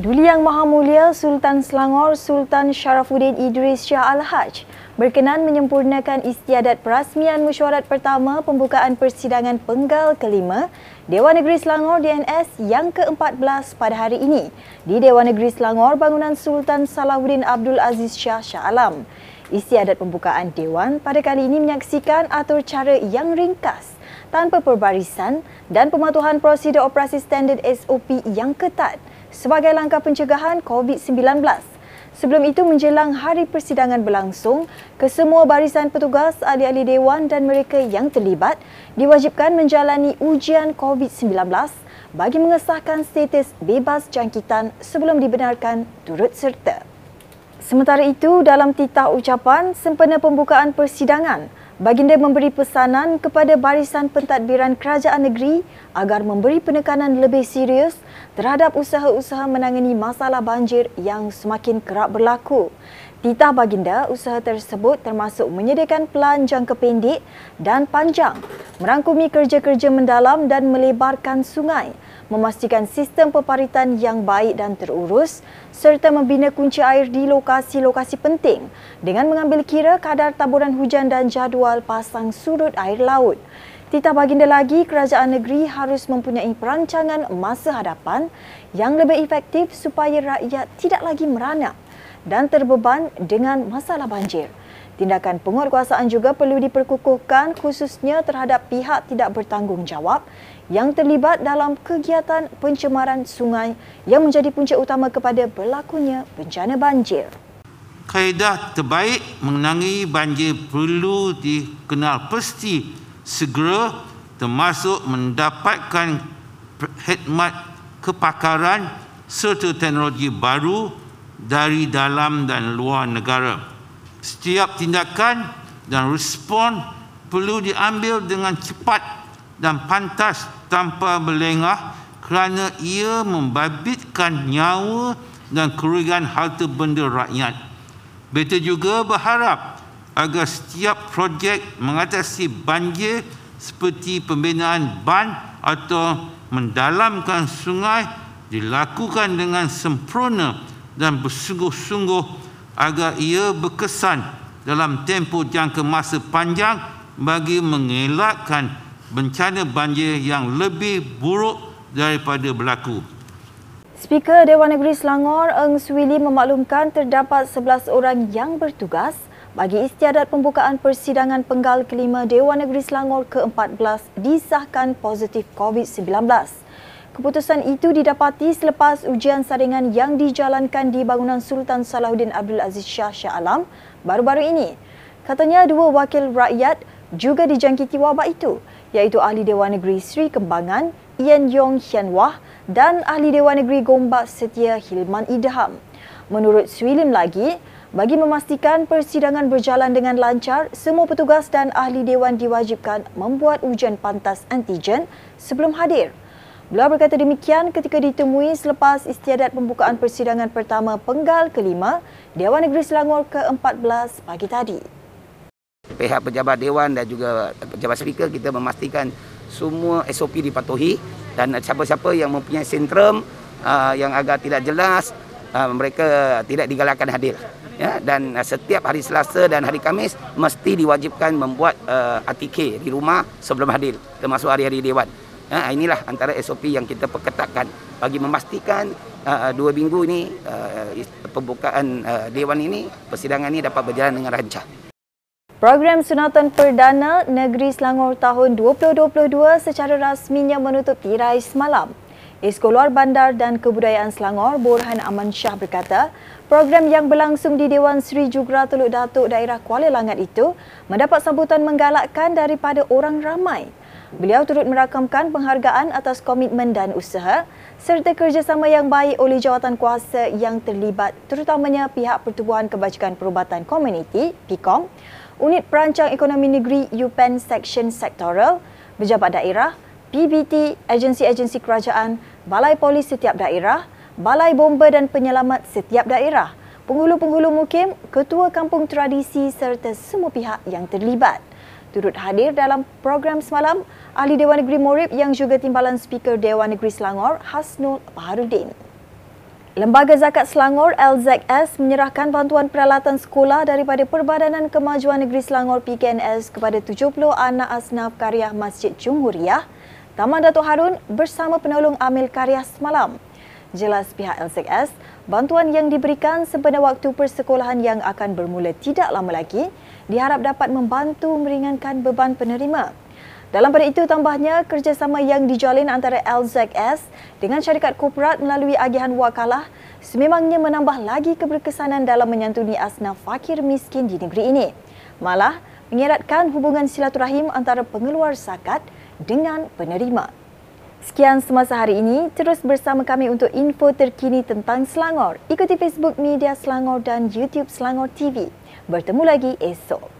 Duli Yang Maha Mulia Sultan Selangor Sultan Sharafuddin Idris Shah Al-Haj berkenan menyempurnakan istiadat perasmian mesyuarat pertama pembukaan persidangan penggal kelima Dewan Negeri Selangor DNS yang ke-14 pada hari ini di Dewan Negeri Selangor bangunan Sultan Salahuddin Abdul Aziz Shah Shah Alam. Istiadat pembukaan Dewan pada kali ini menyaksikan atur cara yang ringkas tanpa perbarisan dan pematuhan prosedur operasi standard SOP yang ketat sebagai langkah pencegahan COVID-19. Sebelum itu menjelang hari persidangan berlangsung, kesemua barisan petugas, ahli-ahli dewan dan mereka yang terlibat diwajibkan menjalani ujian COVID-19 bagi mengesahkan status bebas jangkitan sebelum dibenarkan turut serta. Sementara itu, dalam titah ucapan sempena pembukaan persidangan, Baginda memberi pesanan kepada barisan pentadbiran kerajaan negeri agar memberi penekanan lebih serius terhadap usaha-usaha menangani masalah banjir yang semakin kerap berlaku. Titah baginda, usaha tersebut termasuk menyediakan pelan jangka pendek dan panjang, merangkumi kerja-kerja mendalam dan melebarkan sungai, memastikan sistem peparitan yang baik dan terurus serta membina kunci air di lokasi-lokasi penting dengan mengambil kira kadar taburan hujan dan jadual pasang surut air laut. Titah baginda lagi, kerajaan negeri harus mempunyai perancangan masa hadapan yang lebih efektif supaya rakyat tidak lagi merana dan terbeban dengan masalah banjir. Tindakan penguatkuasaan juga perlu diperkukuhkan khususnya terhadap pihak tidak bertanggungjawab yang terlibat dalam kegiatan pencemaran sungai yang menjadi punca utama kepada berlakunya bencana banjir. Kaedah terbaik mengenangi banjir perlu dikenal pasti segera termasuk mendapatkan khidmat kepakaran serta teknologi baru dari dalam dan luar negara. Setiap tindakan dan respon perlu diambil dengan cepat dan pantas tanpa berlengah kerana ia membabitkan nyawa dan kerugian harta benda rakyat. Beta juga berharap agar setiap projek mengatasi banjir seperti pembinaan ban atau mendalamkan sungai dilakukan dengan sempurna dan bersungguh-sungguh agar ia berkesan dalam tempoh jangka masa panjang bagi mengelakkan bencana banjir yang lebih buruk daripada berlaku. Speaker Dewan Negeri Selangor Eng Swili memaklumkan terdapat 11 orang yang bertugas bagi istiadat pembukaan persidangan penggal kelima Dewan Negeri Selangor ke-14 disahkan positif COVID-19. Keputusan itu didapati selepas ujian saringan yang dijalankan di bangunan Sultan Salahuddin Abdul Aziz Shah Shah Alam baru-baru ini. Katanya dua wakil rakyat juga dijangkiti wabak itu iaitu Ahli Dewan Negeri Sri Kembangan Ian Yong Hian Wah dan Ahli Dewan Negeri Gombak Setia Hilman Idham. Menurut Swilim lagi, bagi memastikan persidangan berjalan dengan lancar, semua petugas dan ahli dewan diwajibkan membuat ujian pantas antigen sebelum hadir. Beliau berkata demikian ketika ditemui selepas istiadat pembukaan persidangan pertama penggal kelima Dewan Negeri Selangor ke-14 pagi tadi. Pihak pejabat Dewan dan juga pejabat speaker kita memastikan semua SOP dipatuhi dan siapa-siapa yang mempunyai sindrom uh, yang agak tidak jelas uh, mereka tidak digalakkan hadir. Ya, dan uh, setiap hari Selasa dan hari Kamis mesti diwajibkan membuat uh, ATK di rumah sebelum hadir termasuk hari-hari Dewan. Ha, inilah antara SOP yang kita perketatkan bagi memastikan uh, dua minggu ini uh, pembukaan uh, Dewan ini, persidangan ini dapat berjalan dengan lancar. Program Sunatan Perdana Negeri Selangor tahun 2022 secara rasminya menutup tirai semalam. Esko Luar Bandar dan Kebudayaan Selangor, Borhan Aman Shah berkata, program yang berlangsung di Dewan Sri Jugra Teluk Datuk daerah Kuala Langat itu mendapat sambutan menggalakkan daripada orang ramai. Beliau turut merakamkan penghargaan atas komitmen dan usaha serta kerjasama yang baik oleh jawatan kuasa yang terlibat terutamanya pihak Pertubuhan Kebajikan Perubatan Komuniti, PIKOM, Unit Perancang Ekonomi Negeri UPEN Section Sektoral, Pejabat Daerah, PBT, agensi-agensi kerajaan, Balai Polis setiap daerah, Balai Bomba dan Penyelamat setiap daerah, penghulu-penghulu mukim, ketua kampung tradisi serta semua pihak yang terlibat turut hadir dalam program semalam Ahli Dewan Negeri Morib yang juga timbalan Speaker Dewan Negeri Selangor Hasnul Baharudin. Lembaga Zakat Selangor LZS menyerahkan bantuan peralatan sekolah daripada Perbadanan Kemajuan Negeri Selangor PKNS kepada 70 anak asnaf karya Masjid Jumhuriyah, Taman Datuk Harun bersama penolong amil karya semalam. Jelas pihak LZS, bantuan yang diberikan sebenarnya waktu persekolahan yang akan bermula tidak lama lagi diharap dapat membantu meringankan beban penerima. Dalam pada itu tambahnya kerjasama yang dijalin antara LZS dengan syarikat korporat melalui agihan wakalah sememangnya menambah lagi keberkesanan dalam menyantuni asnaf fakir miskin di negeri ini. Malah mengeratkan hubungan silaturahim antara pengeluar zakat dengan penerima. Sekian semasa hari ini, terus bersama kami untuk info terkini tentang Selangor. Ikuti Facebook Media Selangor dan YouTube Selangor TV. Bertemu lagi esok.